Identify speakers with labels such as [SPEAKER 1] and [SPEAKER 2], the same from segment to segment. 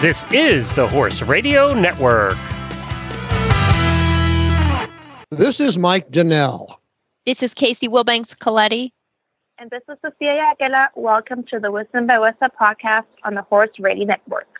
[SPEAKER 1] This is the Horse Radio Network.
[SPEAKER 2] This is Mike Donnell.
[SPEAKER 3] This is Casey Wilbanks Coletti.
[SPEAKER 4] And this is Sophia Aguila. Welcome to the Wisdom by WESA podcast on the Horse Radio Network.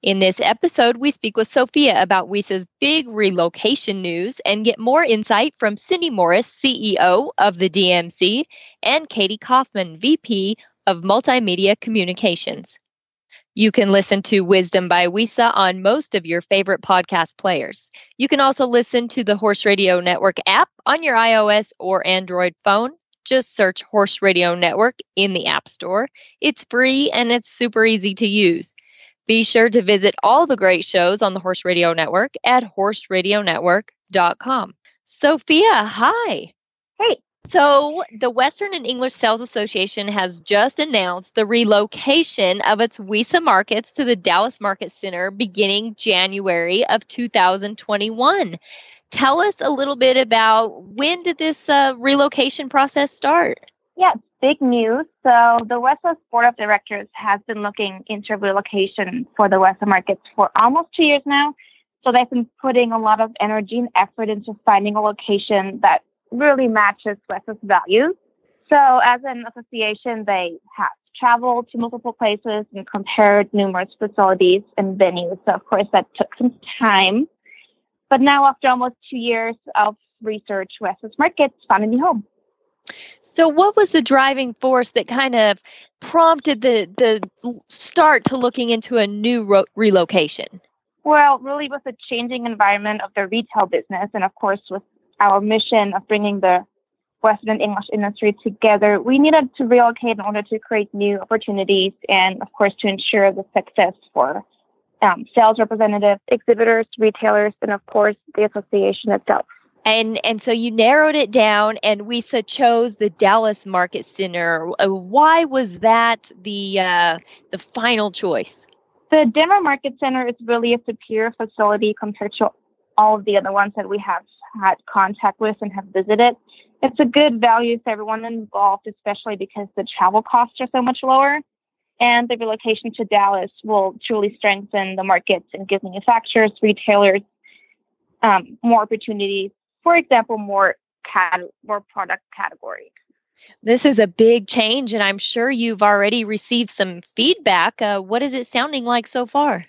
[SPEAKER 3] In this episode, we speak with Sophia about WESA's big relocation news and get more insight from Cindy Morris, CEO of the DMC, and Katie Kaufman, VP of Multimedia Communications. You can listen to Wisdom by WESA on most of your favorite podcast players. You can also listen to the Horse Radio Network app on your iOS or Android phone. Just search Horse Radio Network in the App Store. It's free and it's super easy to use. Be sure to visit all the great shows on the Horse Radio Network at horseradionetwork.com. Sophia, hi.
[SPEAKER 4] Hey.
[SPEAKER 3] So, the Western and English Sales Association has just announced the relocation of its WESA markets to the Dallas Market Center beginning January of 2021. Tell us a little bit about when did this uh, relocation process start?
[SPEAKER 4] Yeah, big news. So the WESA Board of Directors has been looking into relocation for the WESA markets for almost two years now. So they've been putting a lot of energy and effort into finding a location that really matches WESA's values. So as an association, they have traveled to multiple places and compared numerous facilities and venues. So of course that took some time. But now after almost two years of research, WESA's markets found a new home.
[SPEAKER 3] So, what was the driving force that kind of prompted the the start to looking into a new ro- relocation?
[SPEAKER 4] Well, really, with the changing environment of the retail business, and of course, with our mission of bringing the Western English industry together, we needed to relocate in order to create new opportunities and, of course, to ensure the success for um, sales representatives, exhibitors, retailers, and, of course, the association itself
[SPEAKER 3] and and so you narrowed it down and WESA chose the dallas market center. Uh, why was that the uh, the final choice?
[SPEAKER 4] The denver market center is really a superior facility compared to all of the other ones that we have had contact with and have visited. It's a good value for everyone involved especially because the travel costs are so much lower. And the relocation to dallas will truly strengthen the markets and give manufacturers retailers um, more opportunities for example, more cat more product categories.
[SPEAKER 3] This is a big change, and I'm sure you've already received some feedback. Uh, what is it sounding like so far?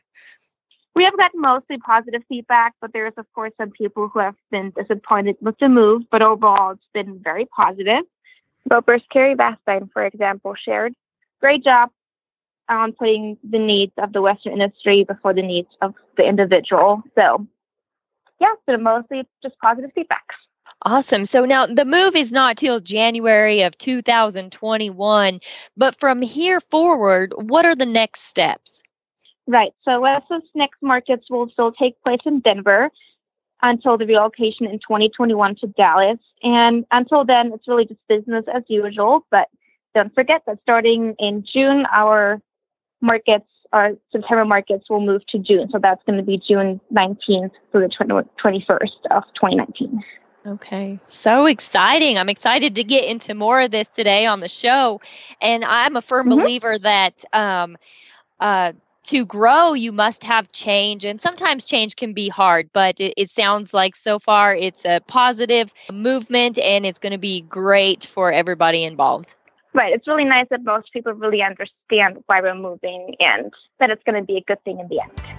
[SPEAKER 4] We have gotten mostly positive feedback, but there's, of course, some people who have been disappointed with the move, but overall, it's been very positive. Ropers Carrie Bastine, for example, shared, Great job on putting the needs of the Western industry before the needs of the individual. So yeah, so mostly just positive feedback.
[SPEAKER 3] Awesome. So now the move is not till January of 2021, but from here forward, what are the next steps?
[SPEAKER 4] Right. So WESA's next markets will still take place in Denver until the relocation in 2021 to Dallas. And until then, it's really just business as usual. But don't forget that starting in June, our markets our September markets will move to June. So that's going to be June 19th through the 21st of 2019.
[SPEAKER 3] Okay, so exciting. I'm excited to get into more of this today on the show. And I'm a firm mm-hmm. believer that um, uh, to grow, you must have change. And sometimes change can be hard, but it, it sounds like so far it's a positive movement and it's going to be great for everybody involved.
[SPEAKER 4] Right. It's really nice that most people really understand why we're moving and that it's going to be a good thing in the end.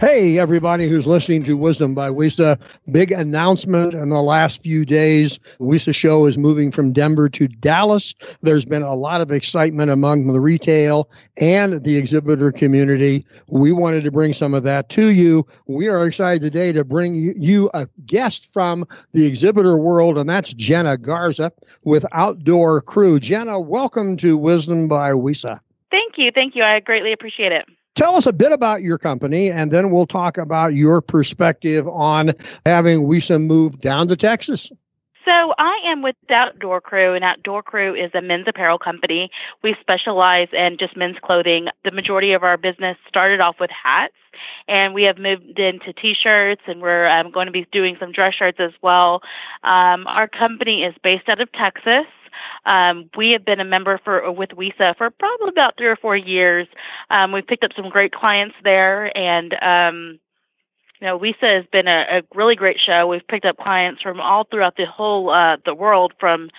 [SPEAKER 2] Hey, everybody who's listening to Wisdom by WESA. Big announcement in the last few days. WESA show is moving from Denver to Dallas. There's been a lot of excitement among the retail and the exhibitor community. We wanted to bring some of that to you. We are excited today to bring you a guest from the exhibitor world, and that's Jenna Garza with Outdoor Crew. Jenna, welcome to Wisdom by WESA.
[SPEAKER 5] Thank you. Thank you. I greatly appreciate it.
[SPEAKER 2] Tell us a bit about your company, and then we'll talk about your perspective on having WESA move down to Texas.
[SPEAKER 5] So I am with Outdoor Crew, and Outdoor Crew is a men's apparel company. We specialize in just men's clothing. The majority of our business started off with hats, and we have moved into t-shirts, and we're um, going to be doing some dress shirts as well. Um, our company is based out of Texas. Um, we have been a member for with WESA for probably about three or four years. Um, we've picked up some great clients there, and um, you know, WESA has been a, a, really great show. We've picked up clients from all throughout the whole uh, the world, from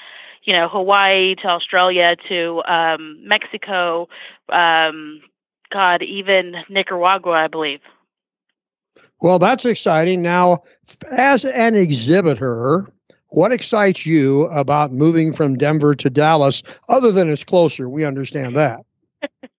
[SPEAKER 5] you know Hawaii to Australia to um, Mexico. Um, God, even Nicaragua, I believe.
[SPEAKER 2] Well, that's exciting. Now, as an exhibitor, what excites you about moving from Denver to Dallas, other than it's closer? We understand that.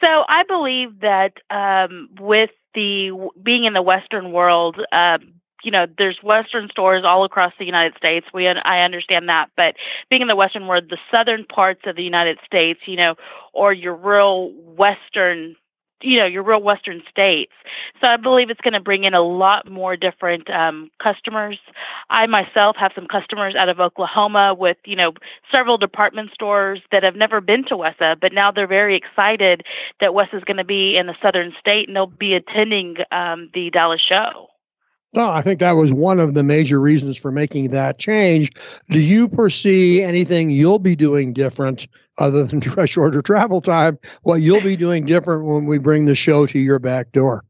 [SPEAKER 5] so I believe that um, with the being in the Western world, uh, you know, there's Western stores all across the United States. We I understand that, but being in the Western world, the southern parts of the United States, you know, or your real Western you know your real western states. So i believe it's going to bring in a lot more different um, customers. I myself have some customers out of oklahoma with you know several department stores that have never been to wesa but now they're very excited that wesa is going to be in the southern state and they'll be attending um, the dallas show
[SPEAKER 2] no, I think that was one of the major reasons for making that change. Do you foresee anything you'll be doing different other than shorter travel time? What you'll be doing different when we bring the show to your back door?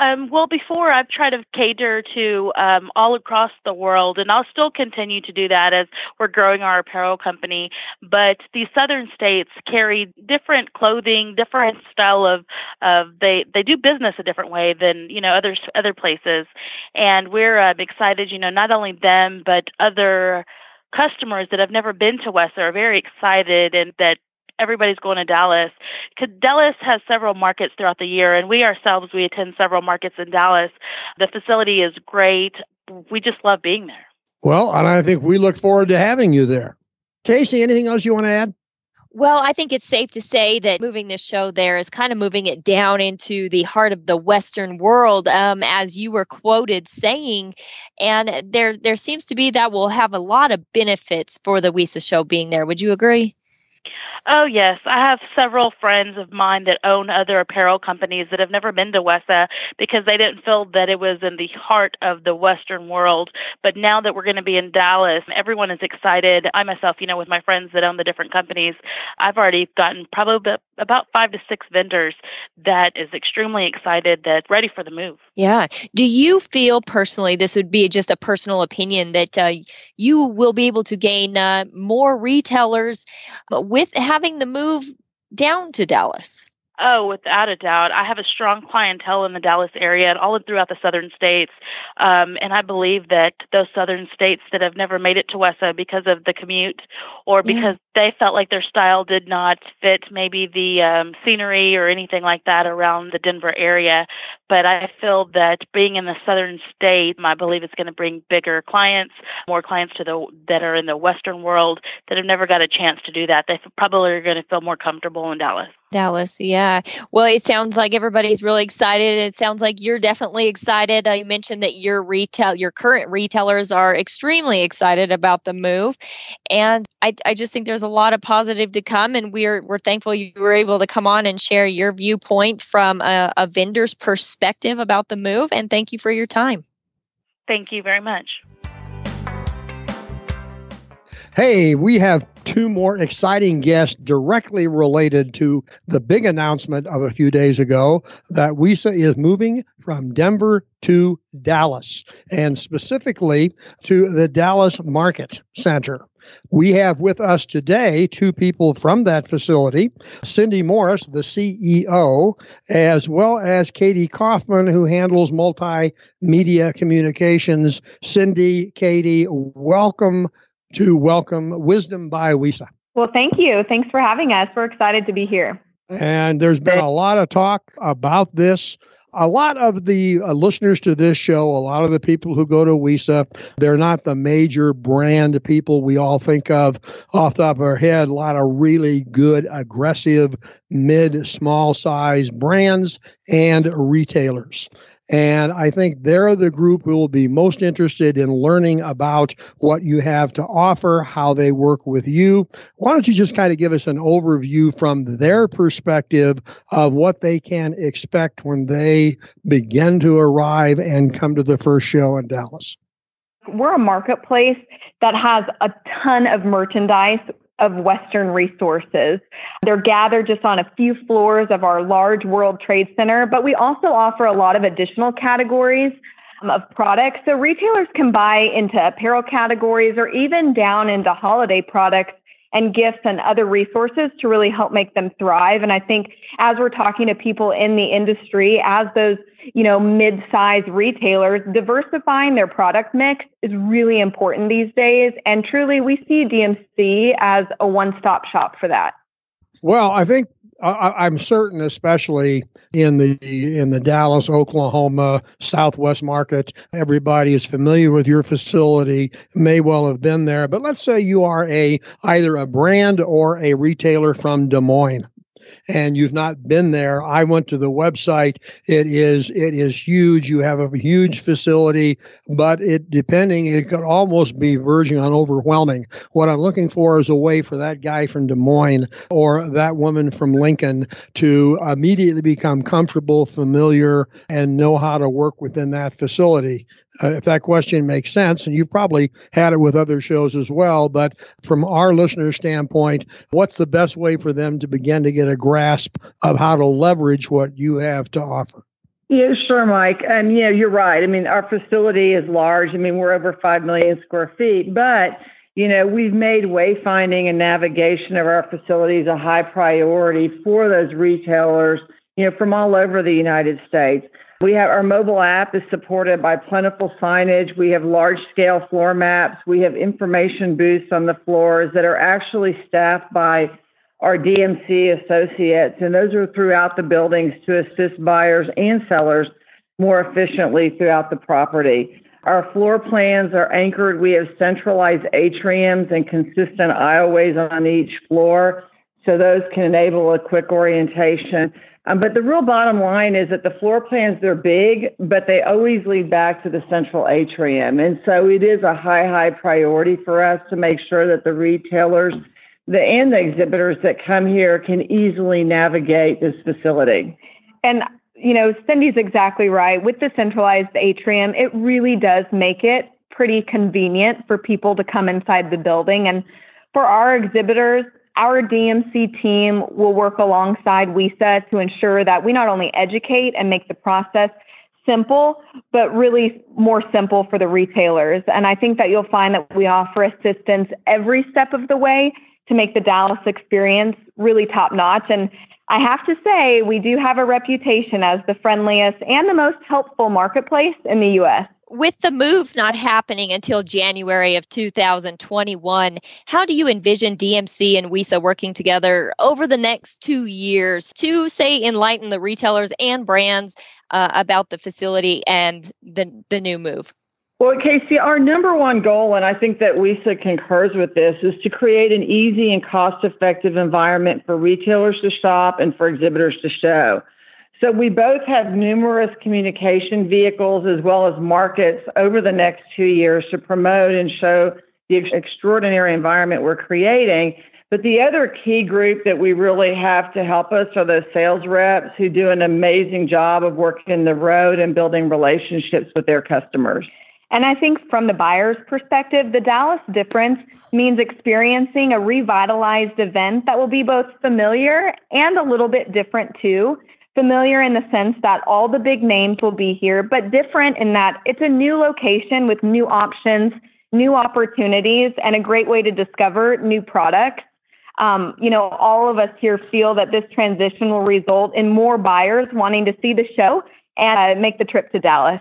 [SPEAKER 5] Um, well, before I've tried to cater to um, all across the world, and I'll still continue to do that as we're growing our apparel company. But the southern states carry different clothing, different style of of they they do business a different way than you know other other places, and we're uh, excited. You know, not only them but other customers that have never been to WESA very excited and that everybody's going to Dallas. Because Dallas has several markets throughout the year, and we ourselves we attend several markets in Dallas. The facility is great. We just love being there.
[SPEAKER 2] Well, and I think we look forward to having you there. Casey, anything else you want to add?
[SPEAKER 3] Well, I think it's safe to say that moving this show there is kind of moving it down into the heart of the Western world, um, as you were quoted saying, and there there seems to be that will have a lot of benefits for the WESA show being there. Would you agree?
[SPEAKER 5] Oh, yes. I have several friends of mine that own other apparel companies that have never been to WESA because they didn't feel that it was in the heart of the Western world. But now that we're going to be in Dallas, everyone is excited. I myself, you know, with my friends that own the different companies, I've already gotten probably about five to six vendors that is extremely excited that ready for the move.
[SPEAKER 3] Yeah. Do you feel personally, this would be just a personal opinion, that uh, you will be able to gain uh, more retailers with having the move down to Dallas?
[SPEAKER 5] Oh, without a doubt. I have a strong clientele in the Dallas area and all throughout the southern states. Um, and I believe that those southern states that have never made it to WESA because of the commute or because yeah. They felt like their style did not fit maybe the um, scenery or anything like that around the Denver area. But I feel that being in the southern state, I believe it's going to bring bigger clients, more clients to the that are in the western world that have never got a chance to do that. They probably are going to feel more comfortable in Dallas.
[SPEAKER 3] Dallas, yeah. Well, it sounds like everybody's really excited. It sounds like you're definitely excited. Uh, you mentioned that your retail, your current retailers are extremely excited about the move, and I, I just think there's a lot of positive to come. And we're we're thankful you were able to come on and share your viewpoint from a, a vendor's perspective about the move. And thank you for your time.
[SPEAKER 5] Thank you very much.
[SPEAKER 2] Hey, we have two more exciting guests directly related to the big announcement of a few days ago that WESA is moving from Denver to Dallas, and specifically to the Dallas Market Center. We have with us today two people from that facility Cindy Morris, the CEO, as well as Katie Kaufman, who handles multimedia communications. Cindy, Katie, welcome to Welcome Wisdom by WESA.
[SPEAKER 6] Well, thank you. Thanks for having us. We're excited to be here.
[SPEAKER 2] And there's been a lot of talk about this a lot of the uh, listeners to this show, a lot of the people who go to WESA, they're not the major brand people we all think of off the top of our head. A lot of really good, aggressive, mid, small size brands and retailers. And I think they're the group who will be most interested in learning about what you have to offer, how they work with you. Why don't you just kind of give us an overview from their perspective of what they can expect when they begin to arrive and come to the first show in Dallas?
[SPEAKER 6] We're a marketplace that has a ton of merchandise of Western resources. They're gathered just on a few floors of our large World Trade Center, but we also offer a lot of additional categories um, of products. So retailers can buy into apparel categories or even down into holiday products and gifts and other resources to really help make them thrive. And I think as we're talking to people in the industry, as those, you know, mid-sized retailers, diversifying their product mix is really important these days. And truly we see DMC as a one-stop shop for that.
[SPEAKER 2] Well, I think I, am certain, especially in the in the Dallas, Oklahoma Southwest market, everybody is familiar with your facility, may well have been there. But let's say you are a either a brand or a retailer from Des Moines and you've not been there, I went to the website. It is it is huge. You have a huge facility, but it depending, it could almost be verging on overwhelming. What I'm looking for is a way for that guy from Des Moines or that woman from Lincoln to immediately become comfortable, familiar, and know how to work within that facility uh, if that question makes sense. And you've probably had it with other shows as well. But from our listener standpoint, what's the best way for them to begin to get a grasp of how to leverage what you have to offer?
[SPEAKER 7] Yeah, sure, Mike. And yeah, you're right. I mean, our facility is large. I mean, we're over 5 million square feet, but you know, we've made wayfinding and navigation of our facilities a high priority for those retailers, you know, from all over the United States. We have our mobile app is supported by plentiful signage. We have large scale floor maps. We have information booths on the floors that are actually staffed by our DMC associates, and those are throughout the buildings to assist buyers and sellers more efficiently throughout the property. Our floor plans are anchored. We have centralized atriums and consistent aisleways on each floor, so those can enable a quick orientation. Um, but the real bottom line is that the floor plans, they're big, but they always lead back to the central atrium. And so it is a high, high priority for us to make sure that the retailers the, and the exhibitors that come here can easily navigate this facility.
[SPEAKER 6] And, you know, Cindy's exactly right. With the centralized atrium, it really does make it pretty convenient for people to come inside the building. And for our exhibitors, our DMC team will work alongside WESA to ensure that we not only educate and make the process simple, but really more simple for the retailers. And I think that you'll find that we offer assistance every step of the way to make the Dallas experience really top notch. And I have to say, we do have a reputation as the friendliest and the most helpful marketplace in the US
[SPEAKER 3] with the move not happening until January of 2021, how do you envision DMC and WESA working together over the next two years to, say, enlighten the retailers and brands uh, about the facility and the, the new move?
[SPEAKER 7] Well, Casey, our number one goal, and I think that WESA concurs with this, is to create an easy and cost effective environment for retailers to shop and for exhibitors to show. So we both have numerous communication vehicles as well as markets over the next two years to promote and show the extraordinary environment we're creating. But the other key group that we really have to help us are those sales reps who do an amazing job of working the road and building relationships with their customers.
[SPEAKER 6] And I think from the buyer's perspective, the Dallas difference means experiencing a revitalized event that will be both familiar and a little bit different too. Familiar in the sense that all the big names will be here, but different in that it's a new location with new options, new opportunities, and a great way to discover new products. Um, you know, all of us here feel that this transition will result in more buyers wanting to see the show and uh, make the trip to Dallas.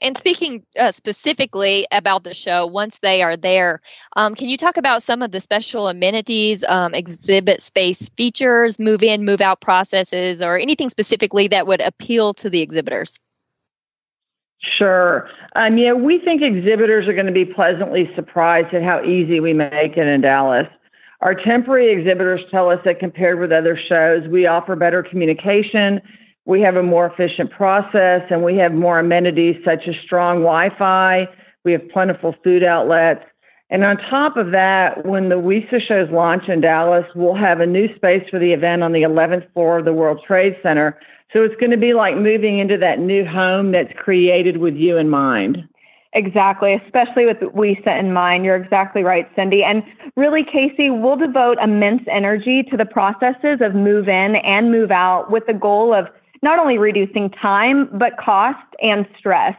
[SPEAKER 3] And speaking uh, specifically about the show, once they are there, um, can you talk about some of the special amenities, um, exhibit space features, move in, move out processes, or anything specifically that would appeal to the exhibitors?
[SPEAKER 7] Sure. Um, yeah, we think exhibitors are going to be pleasantly surprised at how easy we make it in Dallas. Our temporary exhibitors tell us that compared with other shows, we offer better communication we have a more efficient process and we have more amenities such as strong Wi Fi. We have plentiful food outlets. And on top of that, when the WESA shows launch in Dallas, we'll have a new space for the event on the 11th floor of the World Trade Center. So it's going to be like moving into that new home that's created with you in mind.
[SPEAKER 6] Exactly, especially with WESA in mind. You're exactly right, Cindy. And really, Casey, we'll devote immense energy to the processes of move in and move out with the goal of not only reducing time, but cost and stress.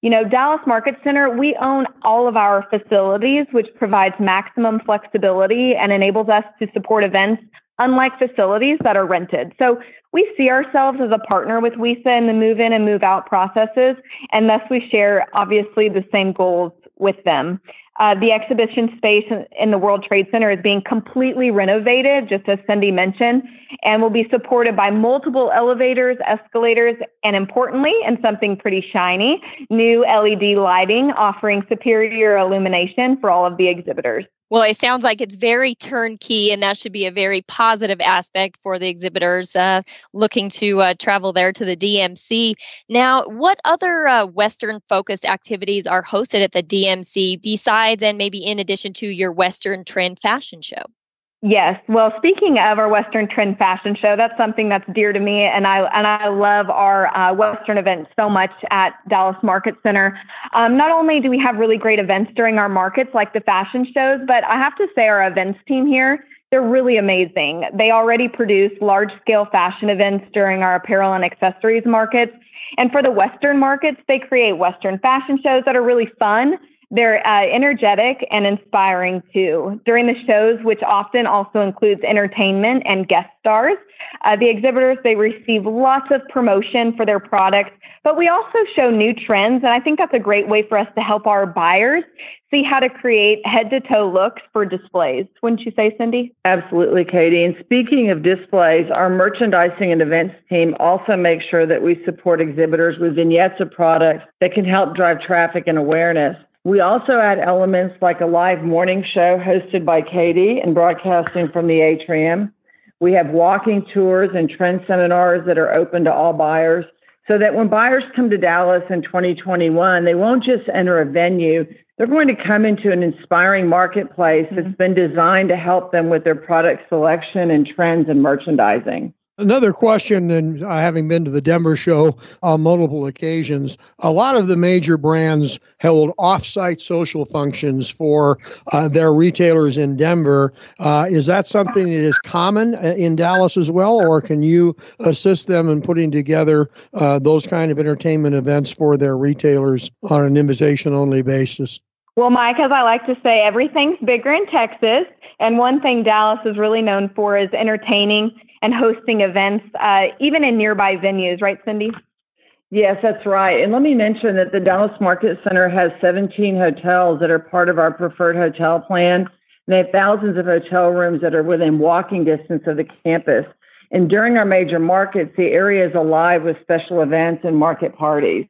[SPEAKER 6] You know, Dallas Market Center, we own all of our facilities, which provides maximum flexibility and enables us to support events unlike facilities that are rented. So we see ourselves as a partner with WESA in the move in and move out processes, and thus we share obviously the same goals with them. Uh, the exhibition space in the World Trade Center is being completely renovated, just as Cindy mentioned, and will be supported by multiple elevators, escalators, and importantly, and something pretty shiny, new LED lighting offering superior illumination for all of the exhibitors.
[SPEAKER 3] Well, it sounds like it's very turnkey, and that should be a very positive aspect for the exhibitors uh, looking to uh, travel there to the DMC. Now, what other uh, Western focused activities are hosted at the DMC besides and maybe in addition to your Western Trend Fashion Show?
[SPEAKER 6] Yes. Well, speaking of our Western Trend Fashion Show, that's something that's dear to me, and I and I love our uh, Western events so much at Dallas Market Center. Um, not only do we have really great events during our markets, like the fashion shows, but I have to say our events team here they're really amazing. They already produce large scale fashion events during our apparel and accessories markets. And for the Western markets, they create Western fashion shows that are really fun they're uh, energetic and inspiring too. During the shows, which often also includes entertainment and guest stars, uh, the exhibitors they receive lots of promotion for their products, but we also show new trends, and I think that's a great way for us to help our buyers see how to create head to toe looks for displays. Wouldn't you say, Cindy?
[SPEAKER 7] Absolutely, Katie. And speaking of displays, our merchandising and events team also makes sure that we support exhibitors with vignettes of products that can help drive traffic and awareness. We also add elements like a live morning show hosted by Katie and broadcasting from the atrium. We have walking tours and trend seminars that are open to all buyers so that when buyers come to Dallas in 2021, they won't just enter a venue, they're going to come into an inspiring marketplace that's mm-hmm. been designed to help them with their product selection and trends and merchandising.
[SPEAKER 2] Another question, and having been to the Denver show on multiple occasions, a lot of the major brands held off-site social functions for uh, their retailers in Denver. Uh, is that something that is common uh, in Dallas as well, or can you assist them in putting together uh, those kind of entertainment events for their retailers on an invitation-only basis?
[SPEAKER 6] Well, Mike, as I like to say, everything's bigger in Texas. And one thing Dallas is really known for is entertaining and hosting events, uh, even in nearby venues, right, Cindy?
[SPEAKER 7] Yes, that's right. And let me mention that the Dallas Market Center has 17 hotels that are part of our preferred hotel plan. And they have thousands of hotel rooms that are within walking distance of the campus. And during our major markets, the area is alive with special events and market parties.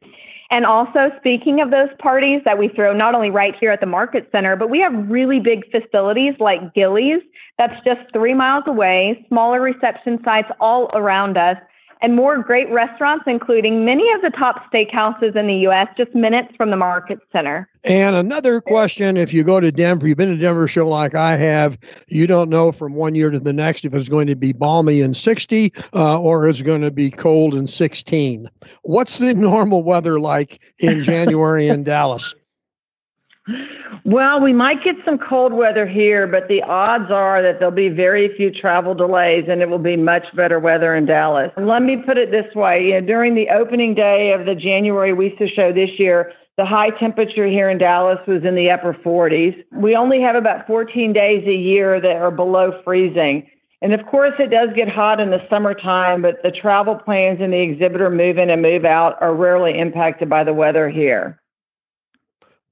[SPEAKER 6] And also, speaking of those parties that we throw not only right here at the Market Center, but we have really big facilities like Gilley's, that's just three miles away, smaller reception sites all around us, and more great restaurants, including many of the top steakhouses in the U.S., just minutes from the Market Center.
[SPEAKER 2] And another question if you go to Denver, you've been to Denver show like I have, you don't know from one year to the next if it's going to be balmy and 60 uh, or it's going to be cold and 16. What's the normal weather like in January in Dallas?
[SPEAKER 7] Well, we might get some cold weather here, but the odds are that there'll be very few travel delays and it will be much better weather in Dallas. Let me put it this way. You know, during the opening day of the January WESA show this year, the high temperature here in Dallas was in the upper 40s. We only have about 14 days a year that are below freezing. And of course, it does get hot in the summertime, but the travel plans and the exhibitor move in and move out are rarely impacted by the weather here.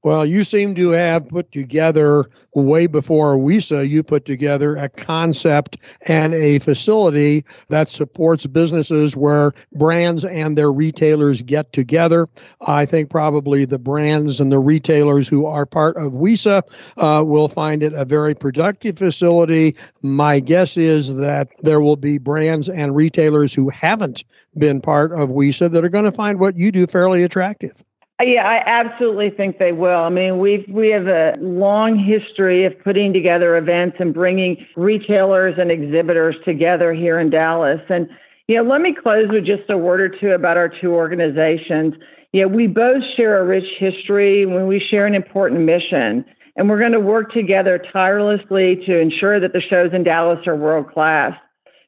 [SPEAKER 2] Well, you seem to have put together way before WESA, you put together a concept and a facility that supports businesses where brands and their retailers get together. I think probably the brands and the retailers who are part of WESA uh, will find it a very productive facility. My guess is that there will be brands and retailers who haven't been part of WESA that are going to find what you do fairly attractive.
[SPEAKER 7] Uh, yeah, I absolutely think they will. I mean, we've we have a long history of putting together events and bringing retailers and exhibitors together here in Dallas. And you know, let me close with just a word or two about our two organizations. Yeah, we both share a rich history when we share an important mission. And we're going to work together tirelessly to ensure that the shows in Dallas are world class.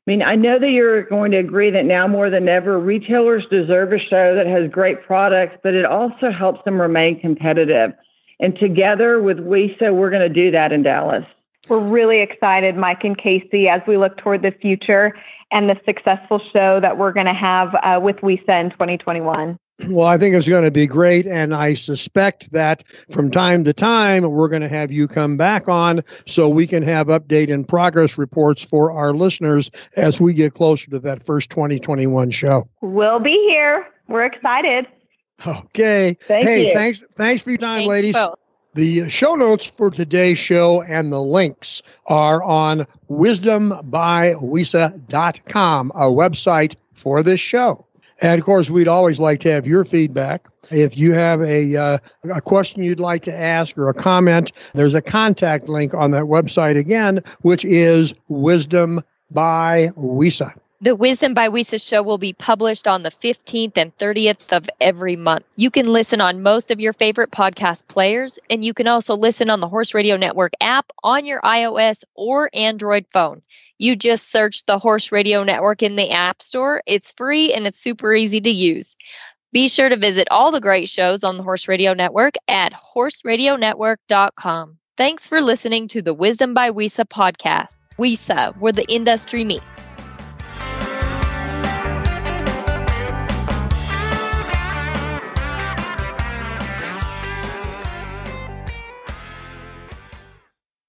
[SPEAKER 7] I mean, I know that you're going to agree that now more than ever, retailers deserve a show that has great products, but it also helps them remain competitive. And together with WESA, we're going to do that in Dallas.
[SPEAKER 6] We're really excited, Mike and Casey, as we look toward the future and the successful show that we're going to have uh, with WESA in 2021.
[SPEAKER 2] Well, I think it's going to be great. And I suspect that from time to time, we're going to have you come back on so we can have update and progress reports for our listeners as we get closer to that first 2021 show.
[SPEAKER 6] We'll be here. We're excited.
[SPEAKER 2] Okay.
[SPEAKER 7] Thank
[SPEAKER 2] hey,
[SPEAKER 7] you.
[SPEAKER 2] thanks. Thanks for your time,
[SPEAKER 3] Thanks
[SPEAKER 2] ladies.
[SPEAKER 3] both.
[SPEAKER 2] The show notes for today's show and the links are on wisdombywesa.com, a website for this show. And of course, we'd always like to have your feedback. If you have a, uh, a question you'd like to ask or a comment, there's a contact link on that website again, which is Wisdom by WESA.
[SPEAKER 3] The Wisdom by WESA show will be published on the 15th and 30th of every month. You can listen on most of your favorite podcast players, and you can also listen on the Horse Radio Network app on your iOS or Android phone. You just search the Horse Radio Network in the App Store. It's free and it's super easy to use. Be sure to visit all the great shows on the Horse Radio Network at horseradionetwork.com. Thanks for listening to the Wisdom by WESA podcast. WESA, where the industry meets.